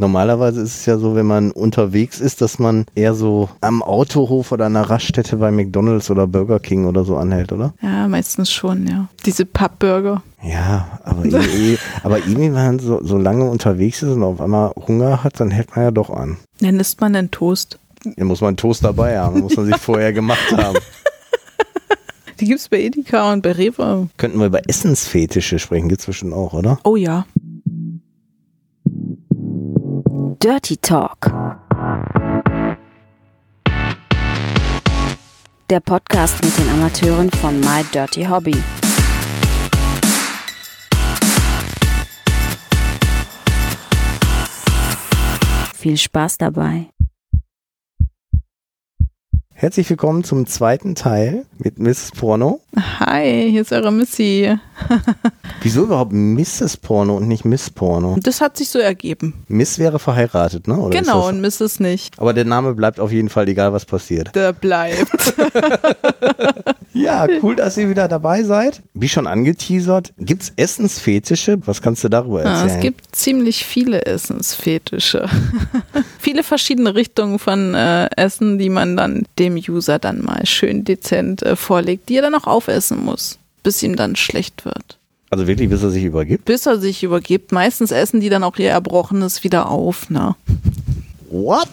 Normalerweise ist es ja so, wenn man unterwegs ist, dass man eher so am Autohof oder an einer Raststätte bei McDonalds oder Burger King oder so anhält, oder? Ja, meistens schon, ja. Diese Pappburger. Ja, aber, irgendwie, aber irgendwie, wenn man so, so lange unterwegs ist und auf einmal Hunger hat, dann hält man ja doch an. Dann isst man einen Toast. Dann muss man einen Toast dabei haben, muss man sich vorher gemacht haben. Die gibt es bei Edeka und bei Rewe. Könnten wir über Essensfetische sprechen, gibt es bestimmt auch, oder? Oh ja. Dirty Talk. Der Podcast mit den Amateuren von My Dirty Hobby. Viel Spaß dabei. Herzlich willkommen zum zweiten Teil mit Mrs. Porno. Hi, hier ist eure Missy. Wieso überhaupt Mrs. Porno und nicht Miss Porno? Das hat sich so ergeben. Miss wäre verheiratet, ne? Oder genau, und Mrs. nicht. aber der Name bleibt auf jeden Fall, egal was passiert. Der bleibt. Ja, cool, dass ihr wieder dabei seid. Wie schon angeteasert, gibt's Essensfetische? Was kannst du darüber Ja, erzählen? es gibt ziemlich viele Essensfetische. viele verschiedene Richtungen von äh, Essen, die man dann dem User dann mal schön dezent äh, vorlegt, die er dann auch aufessen muss, bis ihm dann schlecht wird. also wirklich, bis er sich übergibt? Bis er sich übergibt. Meistens essen die dann auch ihr Erbrochenes wieder auf, ne? What?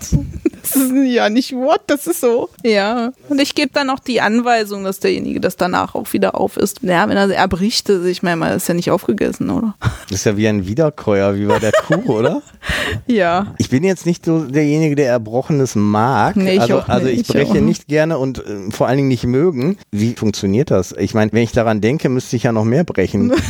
Das ist ja nicht what, das ist so. Ja. Und ich gebe dann auch die Anweisung, dass derjenige das danach auch wieder auf isst. Ja, wenn er erbricht, also ich meine mal, ist ja nicht aufgegessen, oder? Das ist ja wie ein Wiederkäuer, wie bei der Kuh, oder? Ja. Ich bin jetzt nicht so derjenige, der Erbrochenes mag. Nee, ich also, auch also ich nicht, breche auch. nicht gerne und äh, vor allen Dingen nicht mögen. Wie funktioniert das? Ich meine, wenn ich daran denke, müsste ich ja noch mehr brechen.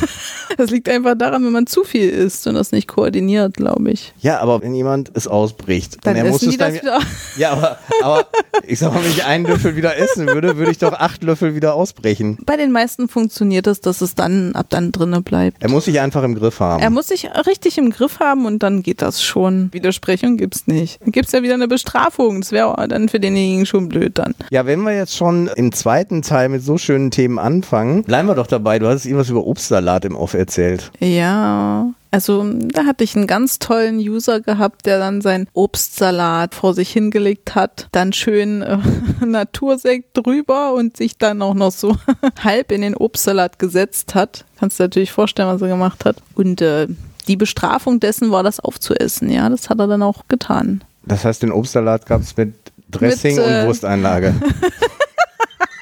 Das liegt einfach daran, wenn man zu viel isst und das nicht koordiniert, glaube ich. ja, aber wenn jemand es ausbricht Dann und er muss essen es die dann das wieder. Ja, aber, aber ich sag mal, wenn ich einen Löffel wieder essen würde, würde ich doch acht Löffel wieder ausbrechen. Bei den meisten funktioniert es, dass es dann ab dann drinne bleibt. Er muss sich einfach im Griff haben. Er muss sich richtig im Griff haben und dann geht das schon. Widersprechung gibt's nicht. Dann gibt's ja wieder eine Bestrafung. Das wäre dann für denjenigen schon blöd dann. Ja, wenn wir jetzt schon im zweiten Teil mit so schönen Themen anfangen, bleiben wir doch dabei. Du hast irgendwas über Obstsalat im Off erzählt. Ja. Also da hatte ich einen ganz tollen User gehabt, der dann seinen Obstsalat vor sich hingelegt hat, dann schön äh, Natursekt drüber und sich dann auch noch so halb in den Obstsalat gesetzt hat. Kannst du dir natürlich vorstellen, was er gemacht hat. Und äh, die Bestrafung dessen war, das aufzuessen. Ja, das hat er dann auch getan. Das heißt, den Obstsalat gab es mit Dressing Mit, äh, und Wursteinlage.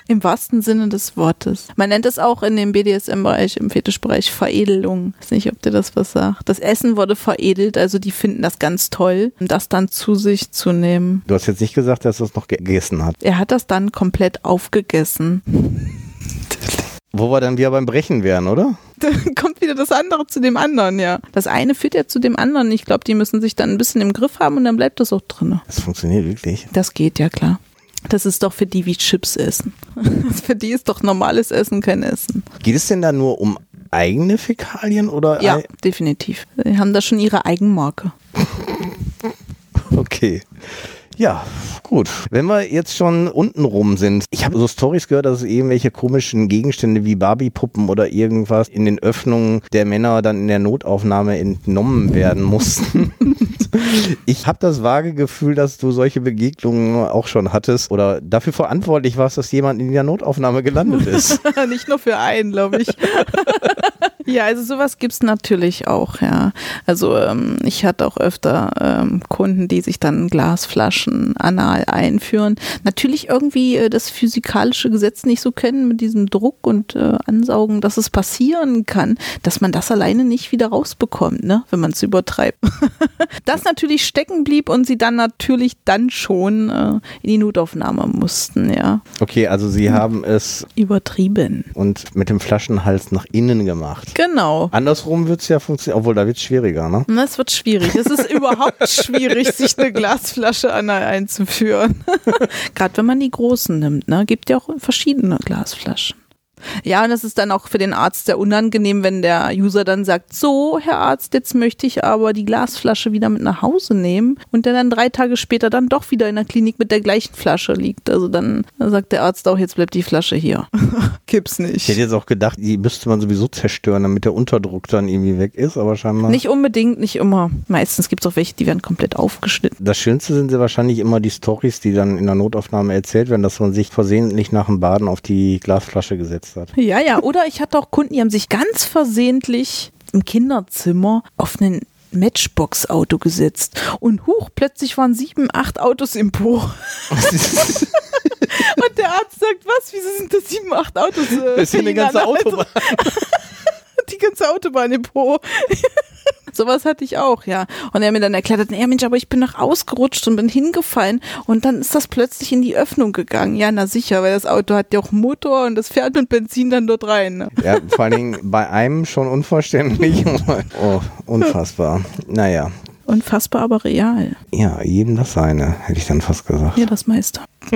Im wahrsten Sinne des Wortes. Man nennt es auch in dem BDSM-Bereich, im Fetischbereich Veredelung. Ich weiß nicht, ob dir das was sagt. Das Essen wurde veredelt, also die finden das ganz toll, um das dann zu sich zu nehmen. Du hast jetzt nicht gesagt, dass er es noch gegessen hat. Er hat das dann komplett aufgegessen. Wo wir dann wieder beim Brechen wären, oder? Dann kommt wieder das andere zu dem anderen, ja. Das eine führt ja zu dem anderen. Ich glaube, die müssen sich dann ein bisschen im Griff haben und dann bleibt das auch drin. Das funktioniert wirklich. Das geht ja klar. Das ist doch für die wie Chips essen. für die ist doch normales Essen kein Essen. Geht es denn da nur um eigene Fäkalien oder? Ja, definitiv. Die haben da schon ihre Eigenmarke. Okay. Ja, gut. Wenn wir jetzt schon unten rum sind. Ich habe so Stories gehört, dass es irgendwelche komischen Gegenstände wie Barbie-Puppen oder irgendwas in den Öffnungen der Männer dann in der Notaufnahme entnommen werden mussten. ich habe das vage Gefühl, dass du solche Begegnungen auch schon hattest oder dafür verantwortlich warst, dass jemand in der Notaufnahme gelandet ist. Nicht nur für einen, glaube ich. ja, also sowas gibt's natürlich auch, ja. Also ähm, ich hatte auch öfter ähm, Kunden, die sich dann Glasflaschen anal einführen. Natürlich irgendwie äh, das physikalische Gesetz nicht so kennen mit diesem Druck und äh, Ansaugen, dass es passieren kann, dass man das alleine nicht wieder rausbekommt, ne, wenn man es übertreibt. das natürlich stecken blieb und sie dann natürlich dann schon äh, in die Notaufnahme mussten, ja. Okay, also sie haben es Übertrieben. und mit dem Flaschenhals nach innen gemacht. Genau. Andersrum wird es ja funktionieren, obwohl da wird es schwieriger, ne? Das wird schwierig. Es ist überhaupt schwierig, sich eine Glasflasche anal einzuführen. Gerade wenn man die großen nimmt, ne? Gibt ja auch verschiedene Glasflaschen. Ja, und das ist dann auch für den Arzt sehr unangenehm, wenn der User dann sagt, so, Herr Arzt, jetzt möchte ich aber die Glasflasche wieder mit nach Hause nehmen und der dann drei Tage später dann doch wieder in der Klinik mit der gleichen Flasche liegt. Also dann sagt der Arzt auch, jetzt bleibt die Flasche hier. Gibt's nicht. Ich hätte jetzt auch gedacht, die müsste man sowieso zerstören, damit der Unterdruck dann irgendwie weg ist, aber scheinbar. Nicht unbedingt, nicht immer. Meistens gibt es auch welche, die werden komplett aufgeschnitten. Das Schönste sind sie wahrscheinlich immer die Stories, die dann in der Notaufnahme erzählt werden, dass man sich versehentlich nach dem Baden auf die Glasflasche gesetzt hat. Ja, ja. Oder ich hatte auch Kunden, die haben sich ganz versehentlich im Kinderzimmer auf einen Matchbox-Auto gesetzt. Und huch, plötzlich waren sieben, acht Autos im Po. Und der Arzt sagt, was, wieso sind das sieben, acht Autos? Äh, Das hier eine ganze Autobahn. die ganze Autobahn im Po. Sowas hatte ich auch, ja. Und er hat mir dann erklärt, hat, ja Mensch, aber ich bin noch ausgerutscht und bin hingefallen und dann ist das plötzlich in die Öffnung gegangen. Ja, na sicher, weil das Auto hat ja auch Motor und das fährt mit Benzin dann dort rein. Ne? Ja, vor allen Dingen bei einem schon unverständlich. Oh, unfassbar. Naja. Unfassbar, aber real. Ja, jedem das seine, hätte ich dann fast gesagt. Ja, das meiste.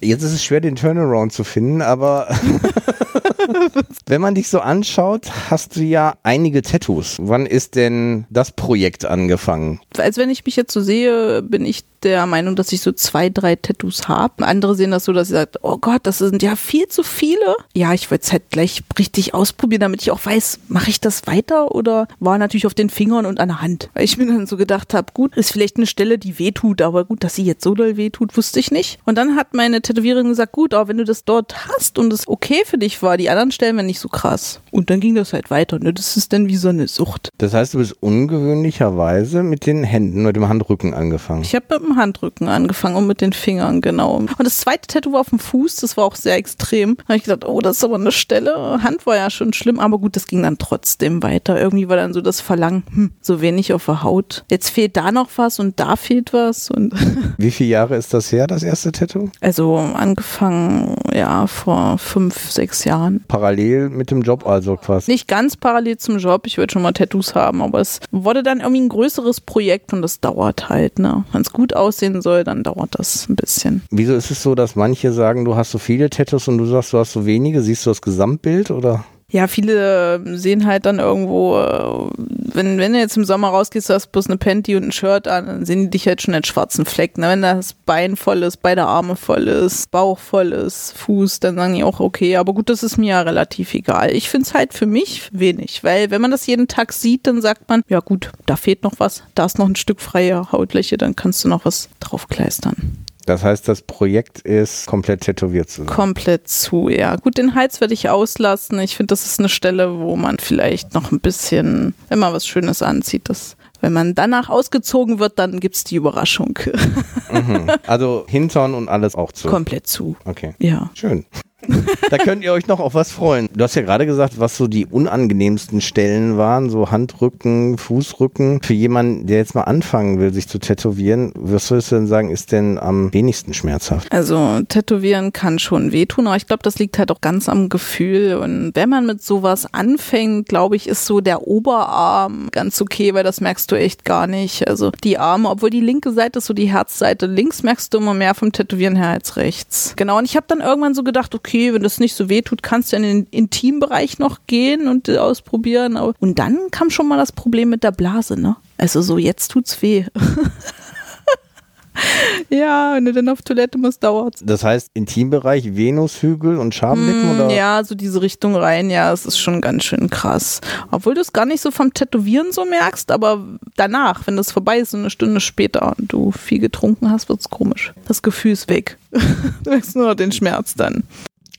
Jetzt ist es schwer, den Turnaround zu finden, aber wenn man dich so anschaut, hast du ja einige Tattoos. Wann ist denn das Projekt angefangen? Als wenn ich mich jetzt so sehe, bin ich der Meinung, dass ich so zwei, drei Tattoos habe. Andere sehen das so, dass sie sagen, oh Gott, das sind ja viel zu viele. Ja, ich wollte es halt gleich richtig ausprobieren, damit ich auch weiß, mache ich das weiter oder war natürlich auf den Fingern und an der Hand. Weil ich mir dann so gedacht habe, gut, ist vielleicht eine Stelle, die wehtut, aber gut, dass sie jetzt so doll wehtut, wusste ich nicht. Und dann hat meine Tätowiererin gesagt, gut, aber wenn du das dort hast und es okay für dich war, die anderen Stellen wären nicht so krass. Und dann ging das halt weiter. Ne? Das ist dann wie so eine Sucht. Das heißt, du bist ungewöhnlicherweise mit den Händen, mit dem Handrücken angefangen. Ich habe mit dem Handrücken angefangen und mit den Fingern, genau. Und das zweite Tattoo war auf dem Fuß, das war auch sehr extrem. Da habe ich gedacht, oh, das ist aber eine Stelle. Hand war ja schon schlimm, aber gut, das ging dann trotzdem weiter. Irgendwie war dann so das Verlangen, hm, so wenig auf der Haut. Jetzt fehlt da noch was und da fehlt was. Und Wie viele Jahre ist das her, das erste Tattoo? also angefangen, ja, vor fünf, sechs Jahren. Parallel mit dem Job also quasi. Nicht ganz parallel zum Job, ich würde schon mal Tattoos haben, aber es wurde dann irgendwie ein größeres Projekt und das dauert halt, ne. Wenn es gut aussehen soll, dann dauert das ein bisschen. Wieso ist es so, dass manche sagen, du hast so viele Tattoos und du sagst, du hast so wenige? Siehst du das Gesamtbild oder? Ja, viele sehen halt dann irgendwo, äh, wenn, wenn du jetzt im Sommer rausgehst, du hast bloß eine Panty und ein Shirt an, dann sehen die dich halt schon als schwarzen Fleck. Ne? Wenn das Bein voll ist, beide Arme voll ist, Bauch voll ist, Fuß, dann sagen die auch, okay, aber gut, das ist mir ja relativ egal. Ich finde es halt für mich wenig, weil wenn man das jeden Tag sieht, dann sagt man, ja gut, da fehlt noch was, da ist noch ein Stück freie Hautfläche, dann kannst du noch was draufkleistern. Das heißt, das Projekt ist komplett tätowiert zu sein. Komplett zu, ja. Gut, den Hals werde ich auslassen. Ich finde, das ist eine Stelle, wo man vielleicht noch ein bisschen, man was Schönes anzieht, das wenn man danach ausgezogen wird, dann gibt's die Überraschung. Mhm. Also Hintern und alles auch zu. Komplett zu. Okay. Ja. Schön. da könnt ihr euch noch auf was freuen. Du hast ja gerade gesagt, was so die unangenehmsten Stellen waren, so Handrücken, Fußrücken. Für jemanden, der jetzt mal anfangen will, sich zu tätowieren, was würdest du denn sagen, ist denn am wenigsten schmerzhaft? Also tätowieren kann schon wehtun, aber ich glaube, das liegt halt auch ganz am Gefühl. Und wenn man mit sowas anfängt, glaube ich, ist so der Oberarm ganz okay, weil das merkst du echt gar nicht. Also die Arme, obwohl die linke Seite ist so die Herzseite, links merkst du immer mehr vom Tätowieren her als rechts. Genau, und ich habe dann irgendwann so gedacht, okay, wenn das nicht so weh tut, kannst du in den Intimbereich noch gehen und ausprobieren. Und dann kam schon mal das Problem mit der Blase, ne? Also so, jetzt tut's weh. ja, wenn du dann auf Toilette musst, dauert's. Das heißt, Intimbereich, Venushügel und Schamlippen Mm, oder? Ja, so diese Richtung rein, ja, es ist schon ganz schön krass. Obwohl du es gar nicht so vom Tätowieren so merkst, aber danach, wenn das vorbei ist, so eine Stunde später und du viel getrunken hast, wird's komisch. Das Gefühl ist weg. du merkst nur noch den Schmerz dann.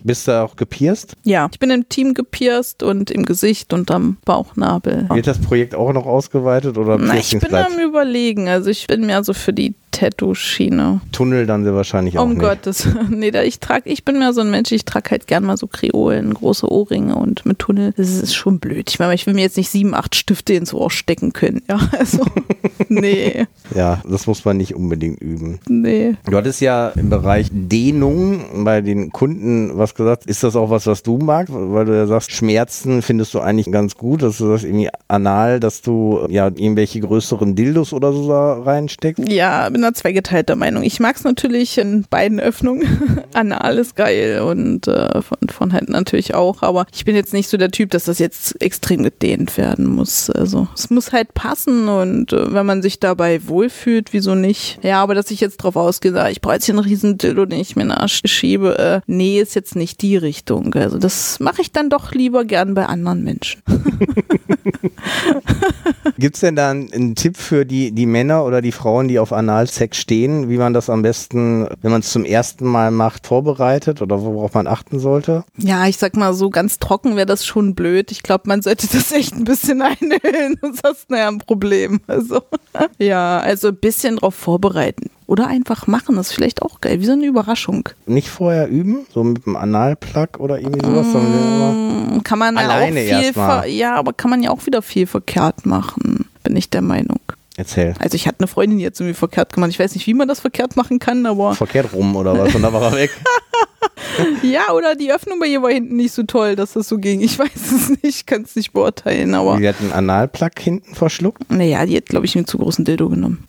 Bist du auch gepierst? Ja, ich bin im Team gepierst und im Gesicht und am Bauchnabel. Wird das Projekt auch noch ausgeweitet oder Na, ich bin am überlegen. Also ich bin mehr so für die Tattoo-Schiene. Tunnel dann sehr wahrscheinlich auch Um nicht. Gottes. Nee, da ich trage, ich bin mehr so ein Mensch, ich trage halt gern mal so Kreolen, große Ohrringe und mit Tunnel. Das ist schon blöd. Ich meine, ich will mir jetzt nicht sieben, acht Stifte ins Ohr stecken können. Ja, also. nee, Ja, das muss man nicht unbedingt üben. nee. Du hattest ja im Bereich Dehnung bei den Kunden was gesagt, ist das auch was, was du magst? Weil du ja sagst, Schmerzen findest du eigentlich ganz gut, dass du das irgendwie anal, dass du ja irgendwelche größeren Dildos oder so da reinsteckst? Ja, bin da zweigeteilter Meinung. Ich mag es natürlich in beiden Öffnungen. anal ist geil und äh, von, von halt natürlich auch, aber ich bin jetzt nicht so der Typ, dass das jetzt extrem gedehnt werden muss. Also es muss halt passen und äh, wenn man sich dabei wohlfühlt, wieso nicht? Ja, aber dass ich jetzt drauf ausgehe, ich brauche jetzt hier einen riesen Dildo, den ich mir in den Arsch schiebe, äh, nee, ist jetzt nicht die Richtung. Also das mache ich dann doch lieber gern bei anderen Menschen. Gibt es denn da einen, einen, Tipp für die, die Männer oder die Frauen, die auf Analsex stehen, wie man das am besten, wenn man es zum ersten Mal macht, vorbereitet oder worauf man achten sollte? Ja, ich sag mal so, ganz trocken wäre das schon blöd. Ich glaube, man sollte das echt ein bisschen einhüllen, sonst hast du ja ein Problem. Also, ja, also ein bisschen drauf vorbereiten. Oder einfach machen, das ist vielleicht auch geil, wie so eine Überraschung. Nicht vorher üben, so mit einem Analplug oder irgendwie sowas? Mmh, kann man alleine ja auch viel Ja, aber kann man ja auch wieder viel verkehrt machen, bin ich der Meinung. Erzähl. Also ich hatte eine Freundin, die jetzt irgendwie verkehrt gemacht. Ich weiß nicht, wie man das verkehrt machen kann, aber. Verkehrt rum oder was? Und da war er weg. ja, oder die Öffnung bei ihr war hinten nicht so toll, dass das so ging. Ich weiß es nicht, kann es nicht beurteilen, aber. Die hat einen Analplug hinten verschluckt? Naja, die hat, glaube ich, einen zu großen Dildo genommen.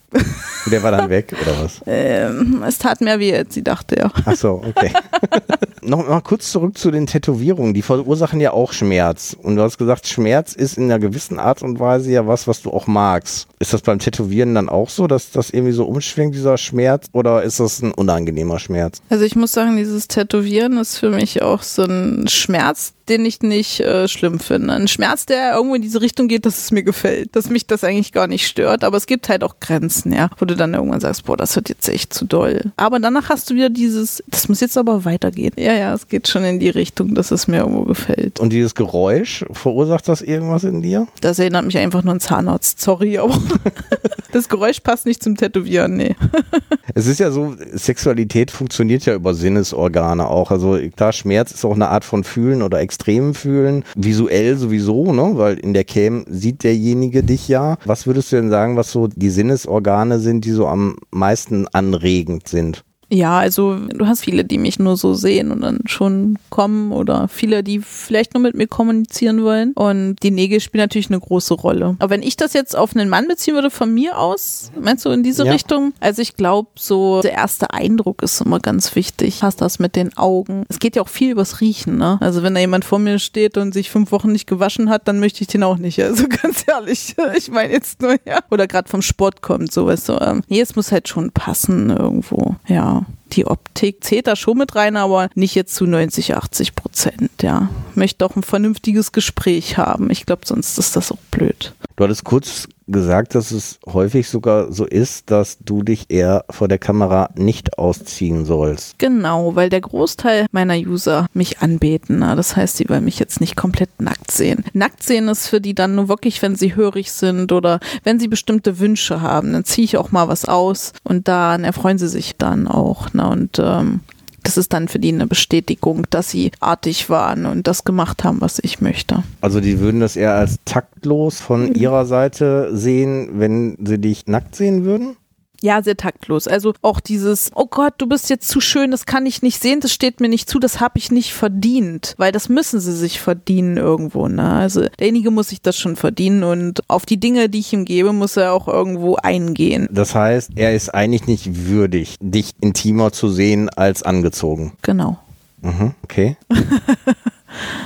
Der war dann weg, oder was? Ähm, es tat mehr weh, als sie dachte, ja. Ach so, okay. noch mal kurz zurück zu den Tätowierungen. Die verursachen ja auch Schmerz. Und du hast gesagt, Schmerz ist in einer gewissen Art und Weise ja was, was du auch magst. Ist das beim Tätowieren dann auch so, dass das irgendwie so umschwingt, dieser Schmerz? Oder ist das ein unangenehmer Schmerz? Also ich muss sagen, dieses Tätowieren ist für mich auch so ein Schmerz, den ich nicht äh, schlimm finde. Ein Schmerz, der irgendwo in diese Richtung geht, dass es mir gefällt, dass mich das eigentlich gar nicht stört. Aber es gibt halt auch Grenzen, ja, wo du dann irgendwann sagst, boah, das wird jetzt echt zu doll. Aber danach hast du wieder dieses, das muss jetzt aber weitergehen. Ja, ja, es geht schon in die Richtung, dass es mir irgendwo gefällt. Und dieses Geräusch, verursacht das irgendwas in dir? Das erinnert mich einfach nur an Zahnarzt, sorry, aber das Geräusch passt nicht zum Tätowieren, nee. es ist ja so, Sexualität funktioniert ja über Sinnesorgane auch. Also klar, Schmerz ist auch eine Art von Fühlen oder Extrem extrem fühlen, visuell sowieso, ne? weil in der Cam sieht derjenige dich ja. Was würdest du denn sagen, was so die Sinnesorgane sind, die so am meisten anregend sind? Ja, also du hast viele, die mich nur so sehen und dann schon kommen oder viele, die vielleicht nur mit mir kommunizieren wollen. Und die Nägel spielen natürlich eine große Rolle. Aber wenn ich das jetzt auf einen Mann beziehen würde von mir aus, meinst du in diese ja. Richtung? Also ich glaube, so der erste Eindruck ist immer ganz wichtig. Hast das mit den Augen. Es geht ja auch viel übers Riechen, ne? Also wenn da jemand vor mir steht und sich fünf Wochen nicht gewaschen hat, dann möchte ich den auch nicht. Also ganz ehrlich, ich meine jetzt nur, ja. Oder gerade vom Sport kommt, so weißt du. Ähm, nee, es muss halt schon passen irgendwo, ja now. Die Optik zählt da schon mit rein, aber nicht jetzt zu 90, 80 Prozent, ja. Möchte auch ein vernünftiges Gespräch haben. Ich glaube, sonst ist das auch blöd. Du hattest kurz gesagt, dass es häufig sogar so ist, dass du dich eher vor der Kamera nicht ausziehen sollst. Genau, weil der Großteil meiner User mich anbeten. Das heißt, sie wollen mich jetzt nicht komplett nackt sehen. Nackt sehen ist für die dann nur wirklich, wenn sie hörig sind oder wenn sie bestimmte Wünsche haben. Dann ziehe ich auch mal was aus und dann erfreuen sie sich dann auch. Ne? Und ähm, das ist dann für die eine Bestätigung, dass sie artig waren und das gemacht haben, was ich möchte. Also die würden das eher als taktlos von mhm. ihrer Seite sehen, wenn sie dich nackt sehen würden? Ja, sehr taktlos. Also auch dieses, oh Gott, du bist jetzt zu schön, das kann ich nicht sehen, das steht mir nicht zu, das habe ich nicht verdient. Weil das müssen sie sich verdienen irgendwo. Ne? Also derjenige muss sich das schon verdienen und auf die Dinge, die ich ihm gebe, muss er auch irgendwo eingehen. Das heißt, er ist eigentlich nicht würdig, dich intimer zu sehen als angezogen. Genau. Mhm, okay.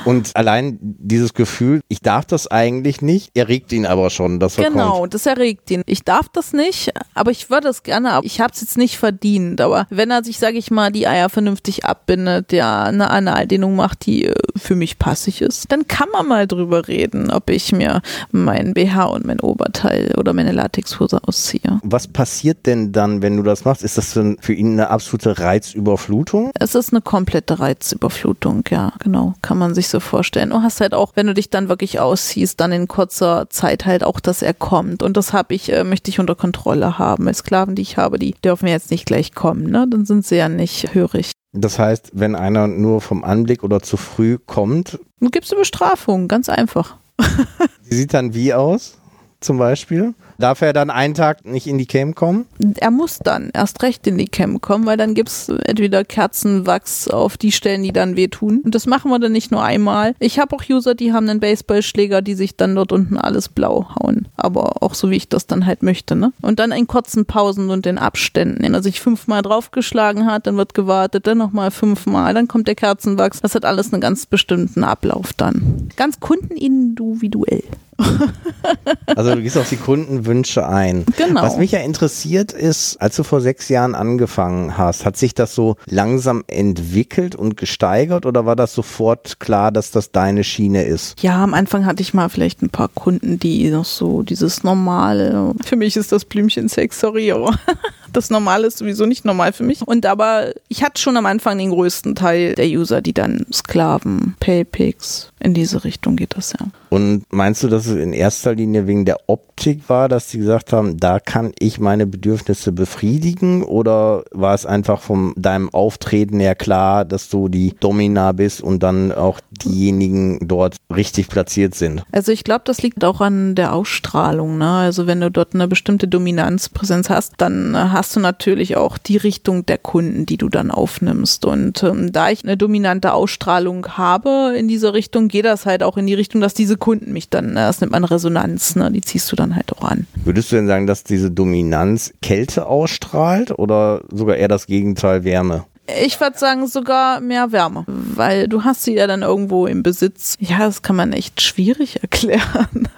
Und allein dieses Gefühl, ich darf das eigentlich nicht, erregt ihn aber schon, dass er Genau, kommt. das erregt ihn. Ich darf das nicht, aber ich würde es gerne, aber ich habe es jetzt nicht verdient. Aber wenn er sich, sage ich mal, die Eier vernünftig abbindet, ja, eine Analdehnung macht, die äh, für mich passig ist, dann kann man mal drüber reden, ob ich mir mein BH und mein Oberteil oder meine Latexhose ausziehe. Was passiert denn dann, wenn du das machst? Ist das denn für ihn eine absolute Reizüberflutung? Es ist eine komplette Reizüberflutung, ja, genau. Kann man man sich so vorstellen. Du hast halt auch, wenn du dich dann wirklich ausziehst, dann in kurzer Zeit halt auch, dass er kommt. Und das habe ich, äh, möchte ich unter Kontrolle haben. Weil Sklaven, die ich habe, die dürfen jetzt nicht gleich kommen, ne? Dann sind sie ja nicht hörig. Das heißt, wenn einer nur vom Anblick oder zu früh kommt. Dann gibt es eine Bestrafung, ganz einfach. Die sieht dann wie aus? Zum Beispiel? Darf er dann einen Tag nicht in die Cam kommen? Er muss dann erst recht in die Cam kommen, weil dann gibt's entweder Kerzenwachs auf die Stellen, die dann wehtun. Und das machen wir dann nicht nur einmal. Ich habe auch User, die haben einen Baseballschläger, die sich dann dort unten alles blau hauen. Aber auch so, wie ich das dann halt möchte. Ne? Und dann in kurzen Pausen und in Abständen. Wenn er sich fünfmal draufgeschlagen hat, dann wird gewartet, dann nochmal fünfmal, dann kommt der Kerzenwachs. Das hat alles einen ganz bestimmten Ablauf dann. Ganz kundenindividuell. Also du gehst auf die Kundenwünsche ein. Genau. Was mich ja interessiert ist, als du vor sechs Jahren angefangen hast, hat sich das so langsam entwickelt und gesteigert oder war das sofort klar, dass das deine Schiene ist? Ja, am Anfang hatte ich mal vielleicht ein paar Kunden, die noch so dieses normale, für mich ist das Blümchen Sex, sorry, aber das Normale ist sowieso nicht normal für mich. Und aber ich hatte schon am Anfang den größten Teil der User, die dann Sklaven, Paypigs, in diese Richtung geht das ja. Und meinst du, dass es in erster Linie wegen der Optik war, dass sie gesagt haben, da kann ich meine Bedürfnisse befriedigen? Oder war es einfach von deinem Auftreten her klar, dass du die Domina bist und dann auch diejenigen dort richtig platziert sind? Also ich glaube, das liegt auch an der Ausstrahlung. Ne? Also wenn du dort eine bestimmte Dominanzpräsenz hast, dann hast du natürlich auch die Richtung der Kunden, die du dann aufnimmst. Und ähm, da ich eine dominante Ausstrahlung habe in diese Richtung, geht das halt auch in die Richtung, dass diese Kunden mich dann, ne, das nennt man Resonanz, ne, die ziehst du dann halt auch an. Würdest du denn sagen, dass diese Dominanz Kälte ausstrahlt oder sogar eher das Gegenteil Wärme? Ich würde sagen sogar mehr Wärme, weil du hast sie ja dann irgendwo im Besitz. Ja, das kann man echt schwierig erklären.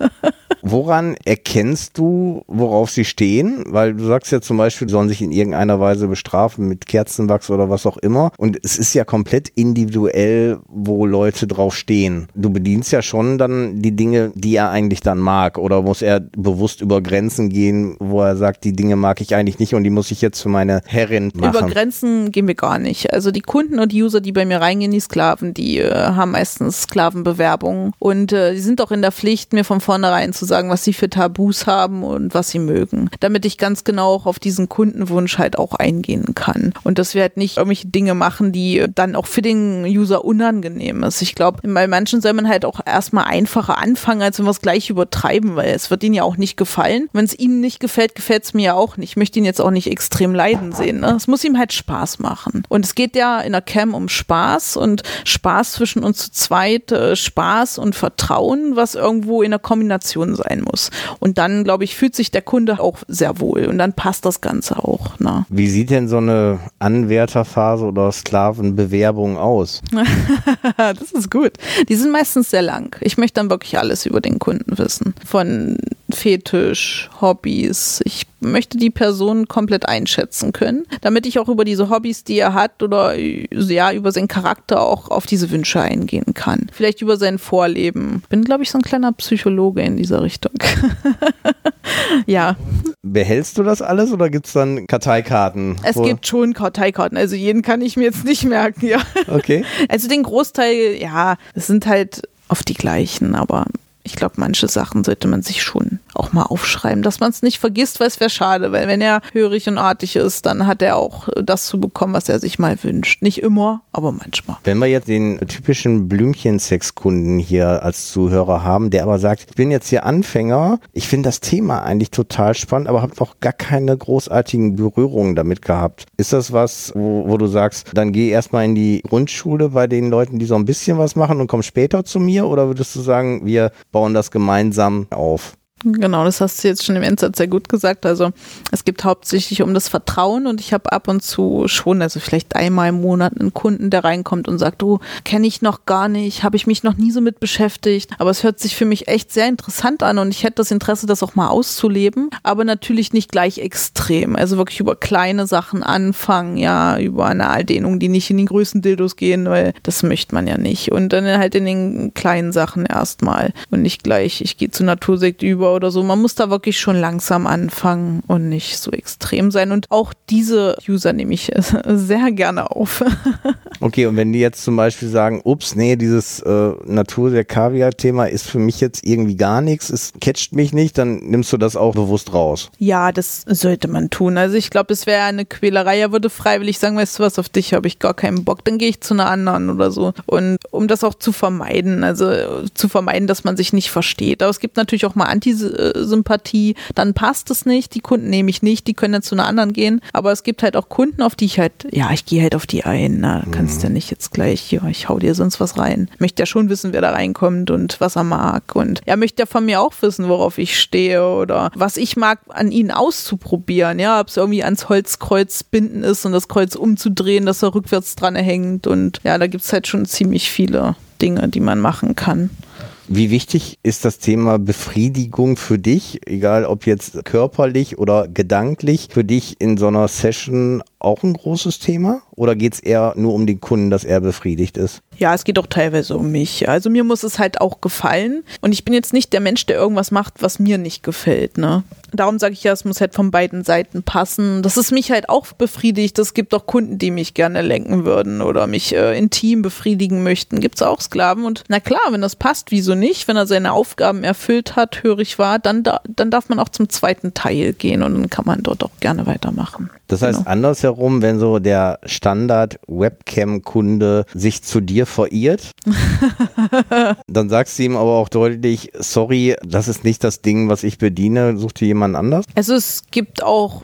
Woran erkennst du, worauf sie stehen? Weil du sagst ja zum Beispiel, sollen sich in irgendeiner Weise bestrafen mit Kerzenwachs oder was auch immer. Und es ist ja komplett individuell, wo Leute drauf stehen. Du bedienst ja schon dann die Dinge, die er eigentlich dann mag. Oder muss er bewusst über Grenzen gehen, wo er sagt, die Dinge mag ich eigentlich nicht und die muss ich jetzt für meine Herrin machen? Über Grenzen gehen wir gar nicht. Also die Kunden und die User, die bei mir reingehen, die Sklaven, die äh, haben meistens Sklavenbewerbungen. Und äh, die sind auch in der Pflicht, mir von vornherein zu sagen, was sie für Tabus haben und was sie mögen, damit ich ganz genau auch auf diesen Kundenwunsch halt auch eingehen kann. Und dass wir halt nicht irgendwelche Dinge machen, die dann auch für den User unangenehm ist. Ich glaube, bei manchen soll man halt auch erstmal einfacher anfangen, als wenn wir es gleich übertreiben, weil es wird ihnen ja auch nicht gefallen. Wenn es ihnen nicht gefällt, gefällt es mir ja auch nicht. Ich möchte ihn jetzt auch nicht extrem leiden sehen. Ne? Es muss ihm halt Spaß machen. Und es geht ja in der Cam um Spaß und Spaß zwischen uns zu zweit, äh, Spaß und Vertrauen, was irgendwo in der Kombination sein muss. Und dann, glaube ich, fühlt sich der Kunde auch sehr wohl und dann passt das Ganze auch. Ne? Wie sieht denn so eine Anwärterphase oder Sklavenbewerbung aus? das ist gut. Die sind meistens sehr lang. Ich möchte dann wirklich alles über den Kunden wissen. Von Fetisch, Hobbys. Ich möchte die Person komplett einschätzen können, damit ich auch über diese Hobbys, die er hat oder ja, über seinen Charakter auch auf diese Wünsche eingehen kann. Vielleicht über sein Vorleben. Bin, glaube ich, so ein kleiner Psychologe in dieser Richtung. ja. Behältst du das alles oder gibt es dann Karteikarten? Es gibt schon Karteikarten. Also jeden kann ich mir jetzt nicht merken, ja. Okay. Also den Großteil, ja, es sind halt oft die gleichen, aber ich glaube, manche Sachen sollte man sich schon auch mal aufschreiben, dass man es nicht vergisst, weil es wäre schade, weil wenn er hörig und artig ist, dann hat er auch das zu bekommen, was er sich mal wünscht. Nicht immer, aber manchmal. Wenn wir jetzt den typischen Blümchen-Sexkunden hier als Zuhörer haben, der aber sagt, ich bin jetzt hier Anfänger, ich finde das Thema eigentlich total spannend, aber habe noch gar keine großartigen Berührungen damit gehabt. Ist das was, wo, wo du sagst, dann geh erstmal in die Grundschule bei den Leuten, die so ein bisschen was machen und komm später zu mir? Oder würdest du sagen, wir bauen das gemeinsam auf. Genau, das hast du jetzt schon im Endsatz sehr gut gesagt. Also es geht hauptsächlich um das Vertrauen und ich habe ab und zu schon, also vielleicht einmal im Monat einen Kunden, der reinkommt und sagt, du, kenne ich noch gar nicht, habe ich mich noch nie so mit beschäftigt, aber es hört sich für mich echt sehr interessant an und ich hätte das Interesse, das auch mal auszuleben, aber natürlich nicht gleich extrem. Also wirklich über kleine Sachen anfangen, ja, über eine Alldehnung, die nicht in den größten Dildos gehen, weil das möchte man ja nicht. Und dann halt in den kleinen Sachen erstmal und nicht gleich, ich gehe zu Natursekt über oder so. Man muss da wirklich schon langsam anfangen und nicht so extrem sein. Und auch diese User nehme ich sehr gerne auf. Okay, und wenn die jetzt zum Beispiel sagen, ups, nee, dieses äh, Natur der Kaviar-Thema ist für mich jetzt irgendwie gar nichts, es catcht mich nicht, dann nimmst du das auch bewusst raus. Ja, das sollte man tun. Also ich glaube, es wäre eine Quälerei. Er würde freiwillig sagen, weißt du was, auf dich habe ich gar keinen Bock, dann gehe ich zu einer anderen oder so. Und um das auch zu vermeiden, also äh, zu vermeiden, dass man sich nicht versteht. Aber es gibt natürlich auch mal Antisympathie, dann passt es nicht, die Kunden nehme ich nicht, die können dann zu einer anderen gehen. Aber es gibt halt auch Kunden, auf die ich halt, ja, ich gehe halt auf die ein. Na, kannst mhm. ja nicht jetzt gleich, ja, ich hau dir sonst was rein. Möchte ja schon wissen, wer da reinkommt und was er mag. Und er möchte ja von mir auch wissen, worauf ich stehe oder was ich mag, an ihnen auszuprobieren. Ja, ob es irgendwie ans Holzkreuz binden ist und das Kreuz umzudrehen, dass er rückwärts dran hängt. Und ja, da gibt es halt schon ziemlich viele Dinge, die man machen kann. Wie wichtig ist das Thema Befriedigung für dich, egal ob jetzt körperlich oder gedanklich, für dich in so einer Session auch ein großes Thema? Oder geht es eher nur um den Kunden, dass er befriedigt ist? Ja, es geht auch teilweise um mich. Also mir muss es halt auch gefallen. Und ich bin jetzt nicht der Mensch, der irgendwas macht, was mir nicht gefällt. Ne? Darum sage ich ja, es muss halt von beiden Seiten passen. Das ist mich halt auch befriedigt. Es gibt auch Kunden, die mich gerne lenken würden oder mich äh, intim befriedigen möchten. Gibt es auch Sklaven. Und na klar, wenn das passt, wieso nicht? Wenn er seine Aufgaben erfüllt hat, hörig war, dann, da, dann darf man auch zum zweiten Teil gehen und dann kann man dort auch gerne weitermachen. Das heißt, genau. andersherum, wenn so der Standard-Webcam-Kunde sich zu dir verirrt, dann sagst du ihm aber auch deutlich, sorry, das ist nicht das Ding, was ich bediene, such dir jemand anders? Also es gibt auch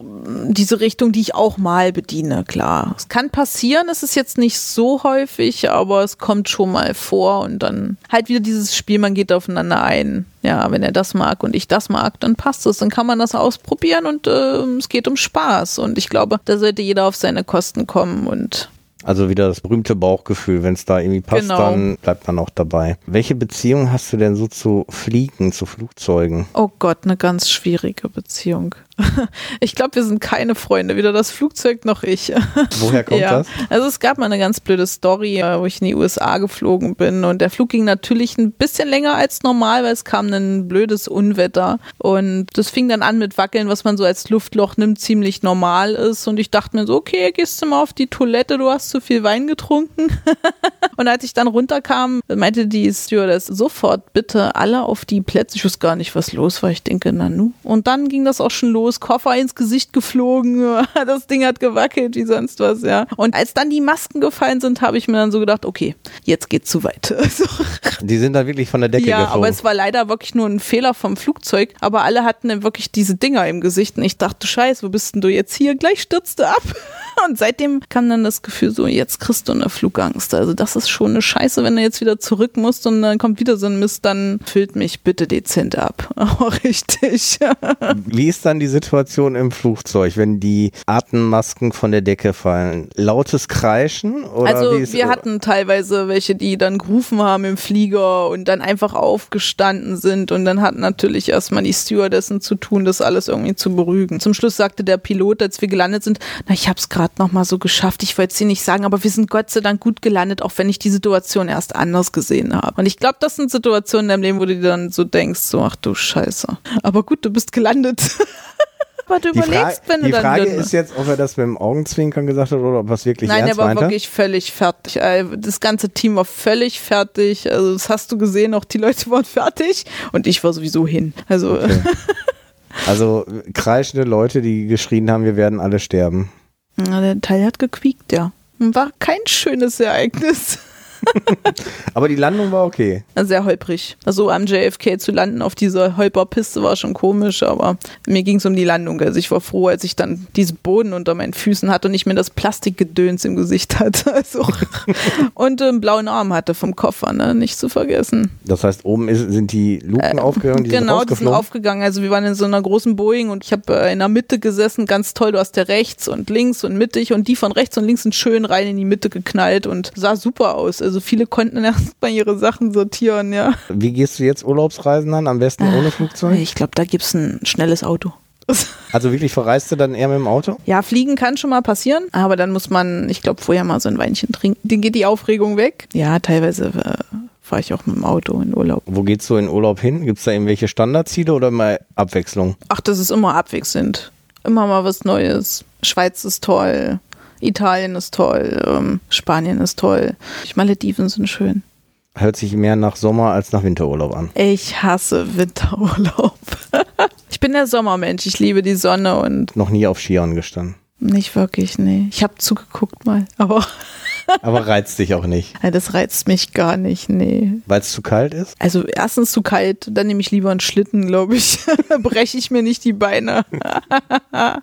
diese Richtung, die ich auch mal bediene, klar. Es kann passieren, es ist jetzt nicht so häufig, aber es kommt schon mal vor und dann halt wieder dieses Spiel, man geht aufeinander ein ja, wenn er das mag und ich das mag, dann passt es. Dann kann man das ausprobieren und äh, es geht um Spaß. Und ich glaube, da sollte jeder auf seine Kosten kommen und also wieder das berühmte Bauchgefühl. Wenn es da irgendwie passt, genau. dann bleibt man auch dabei. Welche Beziehung hast du denn so zu Fliegen, zu Flugzeugen? Oh Gott, eine ganz schwierige Beziehung. Ich glaube, wir sind keine Freunde, weder das Flugzeug noch ich. Woher kommt ja. das? Also es gab mal eine ganz blöde Story, äh, wo ich in die USA geflogen bin und der Flug ging natürlich ein bisschen länger als normal, weil es kam ein blödes Unwetter und das fing dann an mit Wackeln, was man so als Luftloch nimmt, ziemlich normal ist und ich dachte mir so, okay, gehst du mal auf die Toilette, du hast zu viel Wein getrunken. und als ich dann runterkam, meinte die Stewardess sofort bitte alle auf die Plätze. Ich wusste gar nicht, was los war. Ich denke, na nu. Und dann ging das auch schon los Koffer ins Gesicht geflogen, das Ding hat gewackelt wie sonst was, ja. Und als dann die Masken gefallen sind, habe ich mir dann so gedacht, okay, jetzt geht's zu weit. Die sind dann wirklich von der Decke ja, geflogen. Ja, aber es war leider wirklich nur ein Fehler vom Flugzeug, aber alle hatten dann wirklich diese Dinger im Gesicht und ich dachte, scheiße, wo bist denn du jetzt hier? Gleich stürzte ab. Und seitdem kam dann das Gefühl so, jetzt kriegst du eine Flugangst. Also das ist schon eine Scheiße, wenn du jetzt wieder zurück musst und dann kommt wieder so ein Mist, dann füllt mich bitte dezent ab. Auch richtig. Wie ist dann die Situation im Flugzeug, wenn die Atemmasken von der Decke fallen? Lautes Kreischen? Oder also wir hatten teilweise welche, die dann gerufen haben im Flieger und dann einfach aufgestanden sind und dann hat natürlich erstmal die Stewardessen zu tun, das alles irgendwie zu beruhigen. Zum Schluss sagte der Pilot, als wir gelandet sind, na ich hab's gerade nochmal so geschafft. Ich wollte es dir nicht sagen, aber wir sind Gott sei Dank gut gelandet, auch wenn ich die Situation erst anders gesehen habe. Und ich glaube, das sind Situationen in deinem Leben, wo du dir dann so denkst, so ach du Scheiße. Aber gut, du bist gelandet. aber du überlegst, wenn du dann. Die Frage ist jetzt, ob er das mit dem Augenzwinkern gesagt hat oder ob er es wirklich Nein, ernst er war meinte. wirklich völlig fertig. Äh, das ganze Team war völlig fertig. Also das hast du gesehen, auch die Leute waren fertig und ich war sowieso hin. Also okay. Also kreischende Leute, die geschrien haben, wir werden alle sterben. Na, der Teil hat gequiekt, ja. War kein schönes Ereignis. Aber die Landung war okay. Sehr holprig. Also am JFK zu landen auf dieser Holperpiste war schon komisch, aber mir ging es um die Landung. Also ich war froh, als ich dann diesen Boden unter meinen Füßen hatte und nicht mehr das Plastikgedöns im Gesicht hatte. Also und einen blauen Arm hatte vom Koffer, ne? Nicht zu vergessen. Das heißt, oben ist, sind die Luken äh, aufgegangen? Die genau, sind die sind aufgegangen. Also wir waren in so einer großen Boeing und ich habe äh, in der Mitte gesessen, ganz toll. Du hast ja rechts und links und mittig und die von rechts und links sind schön rein in die Mitte geknallt und sah super aus. Also viele konnten erst mal ihre Sachen sortieren, ja. Wie gehst du jetzt Urlaubsreisen an? Am besten ohne äh, Flugzeug? Ich glaube, da gibt es ein schnelles Auto. Also wirklich verreist du dann eher mit dem Auto? Ja, fliegen kann schon mal passieren, aber dann muss man, ich glaube, vorher mal so ein Weinchen trinken. Dann geht die Aufregung weg. Ja, teilweise äh, fahre ich auch mit dem Auto in Urlaub. Wo geht's so in Urlaub hin? Gibt es da irgendwelche Standardziele oder mal Abwechslung? Ach, das ist immer abwechselnd. Immer mal was Neues. Schweiz ist toll. Italien ist toll, ähm, Spanien ist toll. Malediven sind schön. Hört sich mehr nach Sommer als nach Winterurlaub an. Ich hasse Winterurlaub. ich bin der Sommermensch, ich liebe die Sonne und Noch nie auf Skiern gestanden. nicht wirklich, nee. Ich habe zugeguckt mal, aber Aber reizt dich auch nicht, das reizt mich gar nicht, nee. weil es zu kalt ist? Also erstens zu kalt, dann nehme ich lieber einen Schlitten, glaube ich. Breche ich mir nicht die Beine.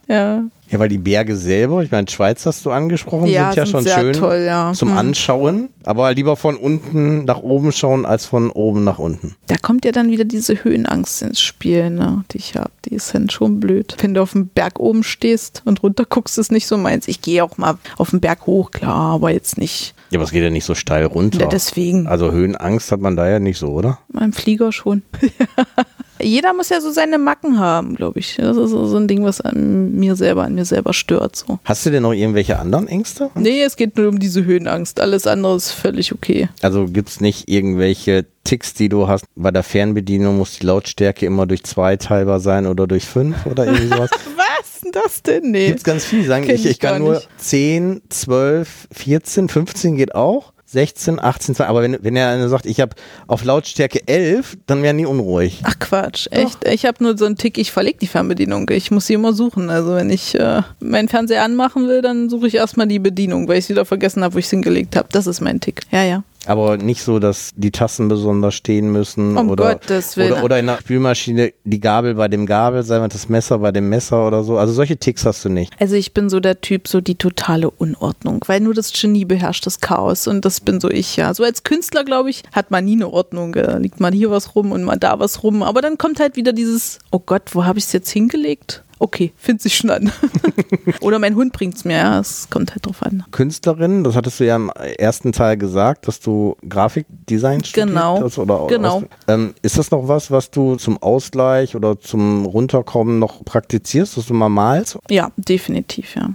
ja. Ja, weil die Berge selber, ich meine, Schweiz hast du angesprochen, ja, sind ja sind schon schön toll, ja. zum Hm. Anschauen, aber lieber von unten nach oben schauen als von oben nach unten. Da kommt ja dann wieder diese Höhenangst ins Spiel, ne, die ich habe. Die ist dann schon blöd. Wenn du auf dem Berg oben stehst und runter guckst, ist nicht so meins. Ich gehe auch mal auf den Berg hoch, klar, aber jetzt nicht. Ja, aber es geht ja nicht so steil runter. Ja, deswegen. Also Höhenangst hat man da ja nicht so, oder? Beim Flieger schon. Jeder muss ja so seine Macken haben, glaube ich. Das ist so ein Ding, was an mir selber, an mir selber stört. So. Hast du denn noch irgendwelche anderen Ängste? Nee, es geht nur um diese Höhenangst. Alles andere ist völlig okay. Also gibt's nicht irgendwelche Ticks, die du hast? Bei der Fernbedienung muss die Lautstärke immer durch zwei teilbar sein oder durch fünf oder irgendwie sowas. Was ist denn das denn? Nee. Gibt's ganz viel. Sagen, Kenn ich, ich kann nur nicht. 10, 12, 14, 15 geht auch. 16, 18, 20. Aber wenn, wenn er sagt, ich habe auf Lautstärke 11, dann wären die unruhig. Ach Quatsch, echt. Ich habe nur so einen Tick, ich verlege die Fernbedienung. Ich muss sie immer suchen. Also wenn ich äh, meinen Fernseher anmachen will, dann suche ich erstmal die Bedienung, weil ich wieder vergessen habe, wo ich es hingelegt habe. Das ist mein Tick. Ja, ja. Aber nicht so, dass die Tassen besonders stehen müssen Um oder, oder, oder in der Spülmaschine die Gabel bei dem Gabel sein und das Messer bei dem Messer oder so. Also solche Ticks hast du nicht. Also ich bin so der Typ, so die totale Unordnung, weil nur das Genie beherrscht das Chaos und das bin so ich, ja. So als Künstler, glaube ich, hat man nie eine Ordnung. Da liegt mal hier was rum und mal da was rum. Aber dann kommt halt wieder dieses, oh Gott, wo habe ich es jetzt hingelegt? Okay, findet sich schon an. Oder mein Hund bringt's mir, ja. Es kommt halt drauf an. Künstlerin, das hattest du ja im ersten Teil gesagt, dass du Grafikdesign studiert Genau, hast. Oder genau. Ähm, ist das noch was, was du zum Ausgleich oder zum Runterkommen noch praktizierst, dass du mal malst? Ja, definitiv, ja.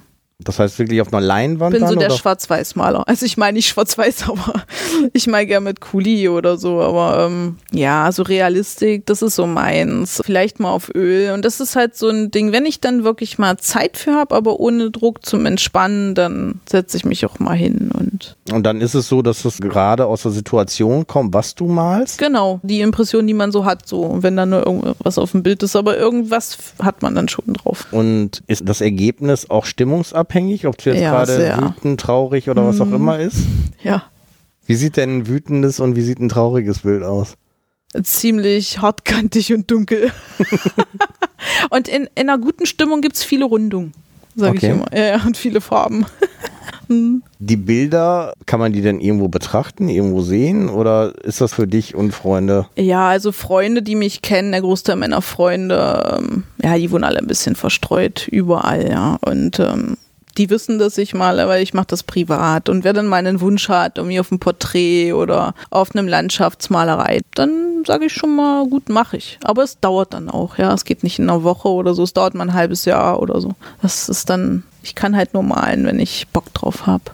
Das heißt wirklich auf einer Leinwand bin dann? so der? Schwarz-Weiß-Maler. Also ich meine nicht Schwarz-Weiß, aber ich mal gerne mit Kuli oder so. Aber ähm, ja, so Realistik, das ist so meins. Vielleicht mal auf Öl. Und das ist halt so ein Ding, wenn ich dann wirklich mal Zeit für habe, aber ohne Druck zum Entspannen, dann setze ich mich auch mal hin und Und dann ist es so, dass es gerade aus der Situation kommt, was du malst. genau, die Impression, die man so hat, so. Wenn da nur irgendwas auf dem Bild ist, aber irgendwas hat man dann schon drauf. Und ist das Ergebnis auch stimmungsabhängig, ob du jetzt Ja, gerade wütend, traurig oder was auch Mhm. immer ist? Ja. Wie sieht denn ein wütendes und wie sieht ein trauriges Bild aus? ziemlich hartkantig und dunkel. und in, in einer guten Stimmung gibt es viele Rundungen, sage Okay. ich immer. Ja, ja, und viele Farben. Hm. Die Bilder, kann man die denn irgendwo betrachten, irgendwo sehen oder ist das für dich und Freunde? ja, also Freunde, die mich kennen, der Großteil meiner Freunde, ähm, ja, die wohnen alle ein bisschen verstreut überall, ja. Und ähm, die wissen, dass ich male, weil ich mache das privat. Und wer dann mal einen Wunsch hat, irgendwie auf einem Porträt oder auf einem Landschaftsmalerei, dann sage ich schon mal, gut, mache ich. Aber es dauert dann auch, ja. Es geht nicht in einer Woche oder so, es dauert mal ein halbes Jahr oder so. Das ist dann, ich kann halt nur malen, wenn ich Bock drauf habe.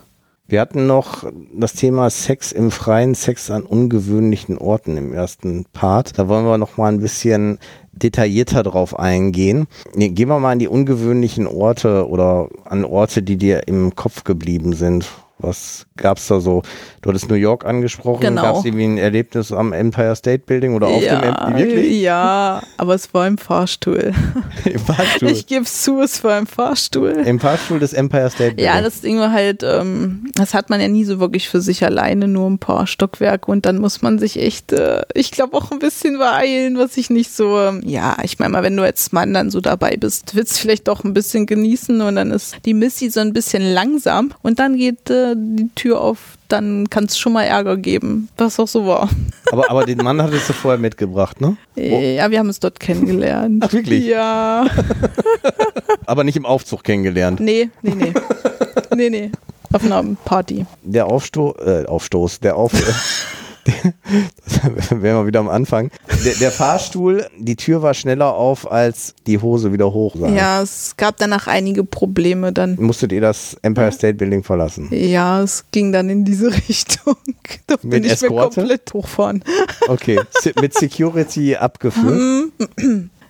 Wir hatten noch das Thema Sex im Freien, Sex an ungewöhnlichen Orten im ersten Part. Da wollen wir noch mal ein bisschen detaillierter drauf eingehen. Gehen wir mal an die ungewöhnlichen Orte oder an Orte, die dir im Kopf geblieben sind. Was gab's da so? Du hattest New York angesprochen. Genau. Gab's irgendwie ein Erlebnis am Empire State Building oder auf dem ja, Empire? Wirklich? ja, aber es war im Fahrstuhl. Im Fahrstuhl. Ich gebe es zu, es war im Fahrstuhl. Im Fahrstuhl des Empire State Building. Ja, das Ding war halt, ähm, das hat man ja nie so wirklich für sich alleine, nur ein paar Stockwerke und dann muss man sich echt, äh, ich glaube auch ein bisschen beeilen, was ich nicht so, ähm, ja, ich meine mal, wenn du als Mann dann so dabei bist, willst du vielleicht doch ein bisschen genießen und dann ist die Missy so ein bisschen langsam und dann geht äh, die Tür auf, dann kann es schon mal Ärger geben, was auch so war. aber, aber den Mann hattest du vorher mitgebracht, ne? Ja, wir haben uns dort kennengelernt. Ach, wirklich? Ja. Aber nicht im Aufzug kennengelernt. Nee, nee, nee. nee, nee. Auf einer Party. Der Aufstoß, äh, Aufstoß, der Auf, wären wir wieder am Anfang. Der, der Fahrstuhl, die Tür war schneller auf, als die Hose wieder hoch war. Ja, es gab danach einige Probleme dann. Musstet ihr das Empire State Building verlassen? Ja, es ging dann in diese Richtung. Da Mit bin ich mir Eskorte? komplett hochfahren. Okay. Mit Security abgeführt.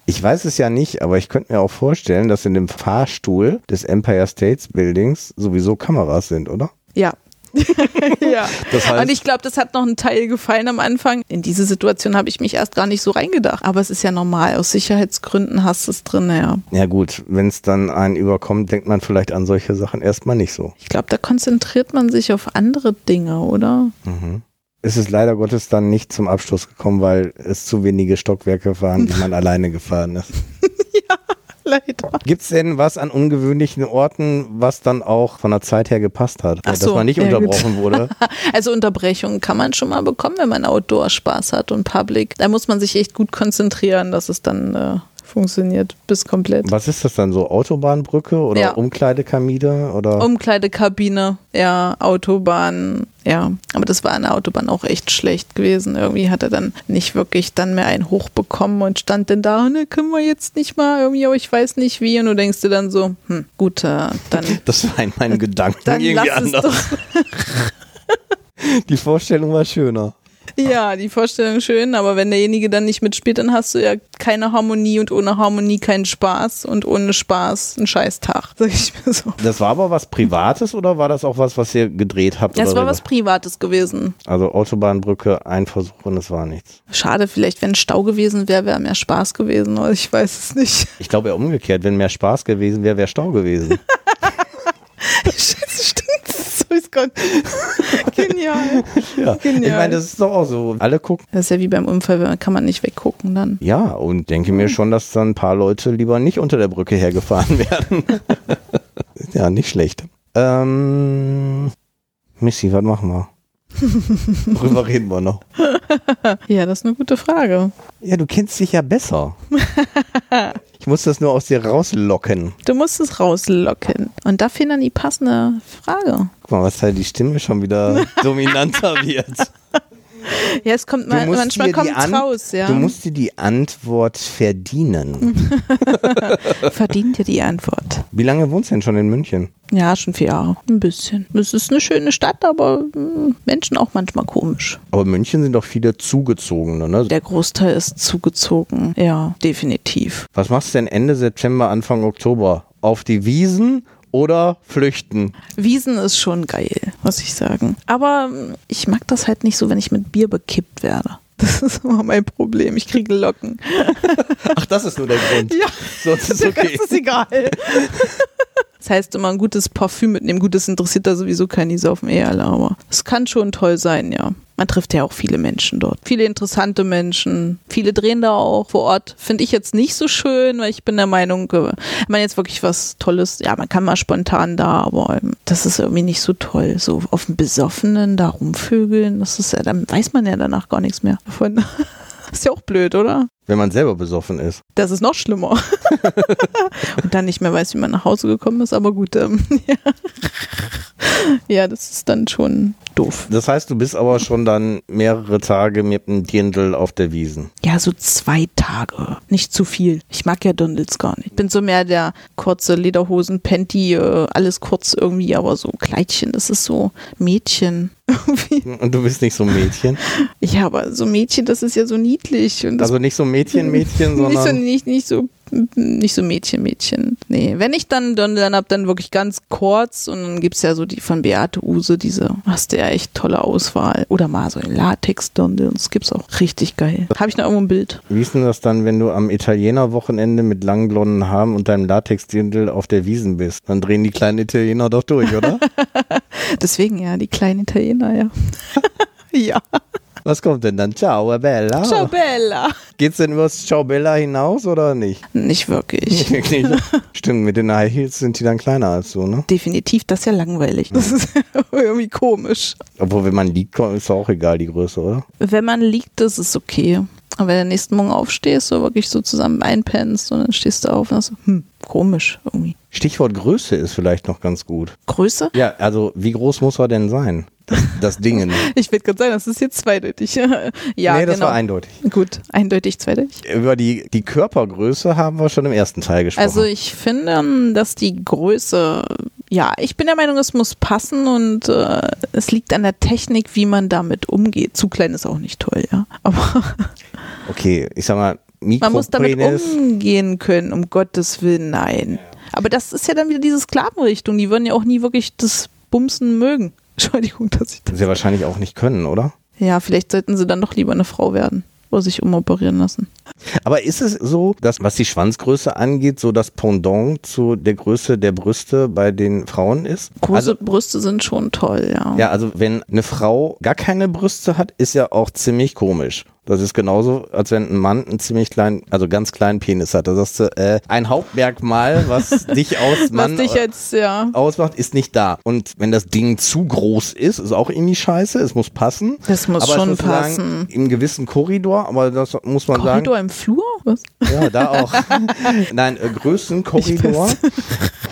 Ich weiß es ja nicht, aber ich könnte mir auch vorstellen, dass in dem Fahrstuhl des Empire States Buildings sowieso Kameras sind, oder? Ja. ja. Das heißt- und ich glaube, das hat noch einen Teil gefallen am Anfang. In diese Situation habe ich mich erst gar nicht so reingedacht. Aber es ist ja normal. Aus Sicherheitsgründen hast du es drin, ja. Ja gut, wenn es dann einen überkommt, denkt man vielleicht an solche Sachen erstmal nicht so. Ich glaube, da konzentriert man sich auf andere Dinge, oder? Es ist leider Gottes dann nicht zum Abschluss gekommen, weil es zu wenige Stockwerke waren, die man alleine gefahren ist. Leider. Gibt es denn was an ungewöhnlichen Orten, was dann auch von der Zeit her gepasst hat? Ach dass so, man nicht ja, gut. unterbrochen wurde? Also Unterbrechungen kann man schon mal bekommen, wenn man Outdoor-Spaß hat und Public. Da muss man sich echt gut konzentrieren, dass es dann äh, funktioniert bis komplett. Was ist das dann so? Autobahnbrücke oder Ja. Umkleidekamide? Oder? Umkleidekabine, ja, Autobahn, ja. Aber das war an der Autobahn auch echt schlecht gewesen. Irgendwie hat er dann nicht wirklich dann mehr einen hochbekommen und stand dann da, ne, können wir jetzt nicht mal irgendwie, aber ich weiß nicht wie. Und du denkst dir dann so, hm, gut, äh, dann, das war in meinen Gedanken dann irgendwie lass es anders. doch. Die Vorstellung war schöner. Ja, die Vorstellung schön, aber wenn derjenige dann nicht mitspielt, dann hast du ja keine Harmonie und ohne Harmonie keinen Spaß und ohne Spaß einen Scheißtag, sag ich mir so. Das war aber was Privates oder war das auch was, was ihr gedreht habt? Das war was Privates gewesen. Also Autobahnbrücke, ein Versuch und es war nichts. Schade, vielleicht, wenn Stau gewesen wäre, wäre mehr Spaß gewesen, oder ich weiß es nicht. Ich glaube eher umgekehrt, wenn mehr Spaß gewesen wäre, wäre Stau gewesen. Scheiße, stimmt. Ist Gott. Genial. ja. Genial. Ich meine, das ist doch auch so. Alle gucken. Das ist ja wie beim Unfall, kann man nicht weggucken dann. Ja, und denke mir schon, dass dann ein paar Leute lieber nicht unter der Brücke hergefahren werden. ja, nicht schlecht. Ähm, Missy, was machen wir? Worüber reden wir noch? Ja, das ist eine gute Frage. Ja, du kennst dich ja besser. Muss das nur aus dir rauslocken. Du musst es rauslocken. Und da fehlt dann die passende Frage. Guck mal, was da die Stimme schon wieder dominanter wird. Ja, es kommt mal, manchmal dir kommt raus, ja. Du musst dir die Antwort verdienen. Verdient ja die Antwort. Wie lange wohnst du denn schon in München? Ja, schon vier Jahre. Ein bisschen. Es ist eine schöne Stadt, aber mm, Menschen auch manchmal komisch. Aber München sind doch viele Zugezogene, ne? Der Großteil ist zugezogen. Ja, definitiv. Was machst du denn Ende September, Anfang Oktober? Auf die Wiesen oder flüchten? Wiesen ist schon geil, muss ich sagen. Aber ich mag das halt nicht so, wenn ich mit Bier bekippt werde. Das ist immer mein Problem. Ich kriege Locken. Ach, das ist nur der Grund. Ja, Sonst ist der okay. Rest ist egal. Heißt immer ein gutes Parfüm mitnehmen. Gut, das interessiert da sowieso keinen, die saufen eh alle, aber es kann schon toll sein, ja. Man trifft ja auch viele Menschen dort. Viele interessante Menschen. Viele drehen da auch vor Ort. Finde ich jetzt nicht so schön, weil ich bin der Meinung, äh, wenn man jetzt wirklich was Tolles, ja, man kann mal spontan da, aber ähm, das ist irgendwie nicht so toll. So auf dem Besoffenen da rumvögeln, das ist ja, dann weiß man ja danach gar nichts mehr davon. Ist ja auch blöd, oder? Wenn man selber besoffen ist. Das ist noch schlimmer. Und dann nicht mehr weiß, wie man nach Hause gekommen ist, aber gut. Ähm, ja. ja, das ist dann schon doof. Das heißt, du bist aber schon dann mehrere Tage mit dem Dirndl auf der Wiesen. Ja, so zwei Tage. Nicht zu viel. Ich mag ja Dirndls gar nicht. Bin so mehr der kurze Lederhosen, Panty, äh, alles kurz irgendwie, aber so Kleidchen, das ist so Mädchen. Und du bist nicht so ein Mädchen. Ja, aber so Mädchen, das ist ja so niedlich. Also nicht so Mädchen, Mädchen, nicht so, sondern. nicht, nicht so nicht so Mädchen, Mädchen. Nee, wenn ich dann Dirndl hab, dann wirklich ganz kurz und dann gibt's ja so die von Beate Use, diese, hast du ja echt tolle Auswahl. Oder mal so ein Latex-Dirndl, das gibt's auch richtig geil. Habe ich noch irgendwo ein Bild? Wie ist denn das dann, wenn du am Italiener-Wochenende mit langen blonden Haaren und deinem Latex-Dirndl auf der Wiesen bist? Dann drehen die kleinen Italiener doch durch, oder? Deswegen ja, die kleinen Italiener, ja. ja. Was kommt denn dann? Ciao, Bella. Ciao Bella. Geht's denn übers Ciao Bella hinaus oder nicht? Nicht wirklich. Wirklich? Stimmt, mit den High Heels sind die dann kleiner als du, ne? Definitiv, das ist ja langweilig. Das ist irgendwie komisch. Obwohl, wenn man liegt, ist auch egal die Größe, oder? Wenn man liegt, das ist okay. Aber wenn du nächsten Morgen aufstehst, so wirklich so zusammen einpennst und dann stehst du auf und so, hm, komisch irgendwie. Stichwort Größe ist vielleicht noch ganz gut. Größe? Ja, also wie groß muss er denn sein? Das, das Ding. Ich würde gerade sagen, das ist jetzt zweideutig. ja, nee, das genau. war eindeutig. Gut, eindeutig zweideutig. Über die, die Körpergröße haben wir schon im ersten Teil gesprochen. Also ich finde, dass die Größe, ja, ich bin der Meinung, es muss passen und äh, es liegt an der Technik, wie man damit umgeht. Zu klein ist auch nicht toll, ja. Aber okay, ich sag mal, Man muss damit umgehen können, um Gottes Willen, nein. Aber das ist ja dann wieder diese Sklavenrichtung. Die würden ja auch nie wirklich das Bumsen mögen. Entschuldigung, dass ich das. Sie wahrscheinlich auch nicht können, oder? Ja, vielleicht sollten sie dann doch lieber eine Frau werden oder sich umoperieren lassen. Aber ist es so, dass was die Schwanzgröße angeht, so das Pendant zu der Größe der Brüste bei den Frauen ist? Große Also, Brüste sind schon toll, ja. ja, also wenn eine Frau gar keine Brüste hat, ist ja auch ziemlich komisch. Das ist genauso, als wenn ein Mann einen ziemlich kleinen, also ganz kleinen Penis hat. Da sagst du, äh, ein Hauptmerkmal, was dich aus Was Mann dich jetzt, ja. ausmacht, ist nicht da. Und wenn das Ding zu groß ist, ist auch irgendwie scheiße. Es muss passen. Das muss aber schon muss Sagen, passen. Im gewissen Korridor, aber das muss man Korridor im Flur? Was? sagen. Ja, da auch. Nein, äh, Größenkorridor.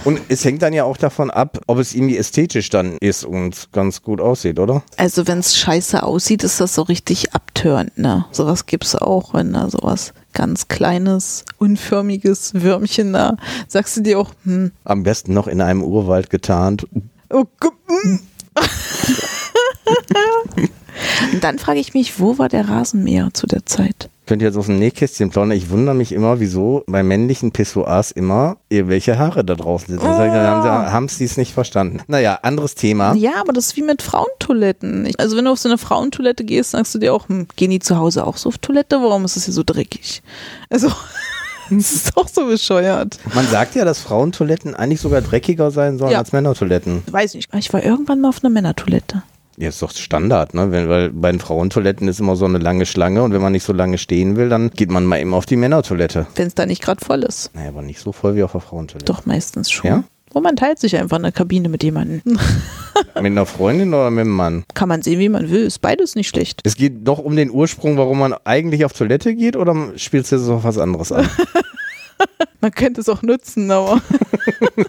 Und es hängt dann ja auch davon ab, ob es irgendwie ästhetisch dann ist und ganz gut aussieht, oder? Also wenn es scheiße aussieht, ist das so richtig abtörend, ne? Sowas gibt's auch, wenn da sowas ganz kleines, unförmiges Würmchen da, sagst du dir auch, hm, Am besten noch in einem Urwald getarnt. oh hm. Und dann frage ich mich, wo war der Rasenmäher zu der Zeit? Könnt ihr jetzt aus dem Nähkästchen plaudern? Ich wundere mich immer, wieso bei männlichen Pissoirs immer irgendwelche Haare da draußen sitzen. Oh. Haben sie es nicht verstanden. Naja, anderes Thema. Ja, aber das ist wie mit Frauentoiletten. Ich, also wenn du auf so eine Frauentoilette gehst, sagst du dir auch, hm, gehen die zu Hause auch so auf Toilette? Warum ist es hier so dreckig? Also, das ist doch so bescheuert. Man sagt ja, dass Frauentoiletten eigentlich sogar dreckiger sein sollen Ja. als Männertoiletten. Weiß nicht. Ich war irgendwann mal auf einer Männertoilette. Ja, ist doch Standard, ne? Wenn, weil bei den Frauentoiletten ist immer so eine lange Schlange und wenn man nicht so lange stehen will, dann geht man mal eben auf die Männertoilette. Wenn es da nicht gerade voll ist. Naja, aber nicht so voll wie auf der Frauentoilette. Doch, meistens schon. Ja? Und man teilt sich einfach eine Kabine mit jemandem. Mit einer Freundin oder mit einem Mann? Kann man sehen, wie man will. Ist beides nicht schlecht. Es geht doch um den Ursprung, warum man eigentlich auf Toilette geht oder spielst du jetzt noch was anderes an? Man könnte es auch nutzen, aber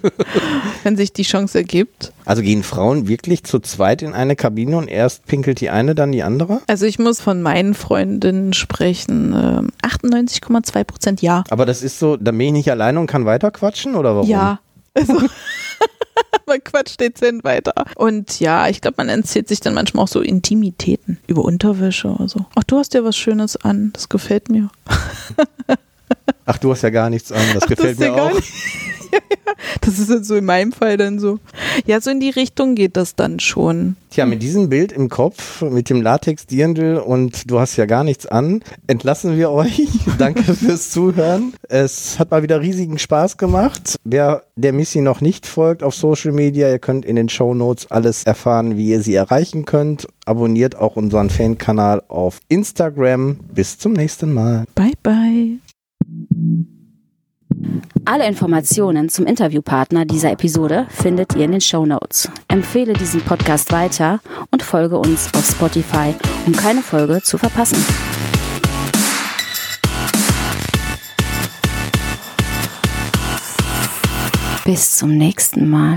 wenn sich die Chance ergibt. Also gehen Frauen wirklich zu zweit in eine Kabine und erst pinkelt die eine, dann die andere? Also ich muss von meinen Freundinnen sprechen. Ähm, 98,2 Prozent ja. Aber das ist so, da bin ich nicht alleine und kann weiter quatschen oder warum? Ja. Also, man quatscht dezent weiter. Und ja, ich glaube, man erzählt sich dann manchmal auch so Intimitäten über Unterwäsche oder so. Ach, du hast ja was Schönes an. Das gefällt mir. Ach, du hast ja gar nichts an, das Ach, gefällt dir mir auch. nicht- ja, ja. Das ist jetzt so in meinem Fall dann so. Ja, so in die Richtung geht das dann schon. Tja, mit diesem Bild im Kopf, mit dem Latex-Dirndl und du hast ja gar nichts an, entlassen wir euch. Danke fürs Zuhören. Es hat mal wieder riesigen Spaß gemacht. Wer der Missy noch nicht folgt auf Social Media, ihr könnt in den Show Notes alles erfahren, wie ihr sie erreichen könnt. Abonniert auch unseren Fankanal auf Instagram. Bis zum nächsten Mal. Bye, bye. Alle Informationen zum Interviewpartner dieser Episode findet ihr in den Show Notes. Empfehle diesen Podcast weiter und folge uns auf Spotify, um keine Folge zu verpassen. Bis zum nächsten Mal.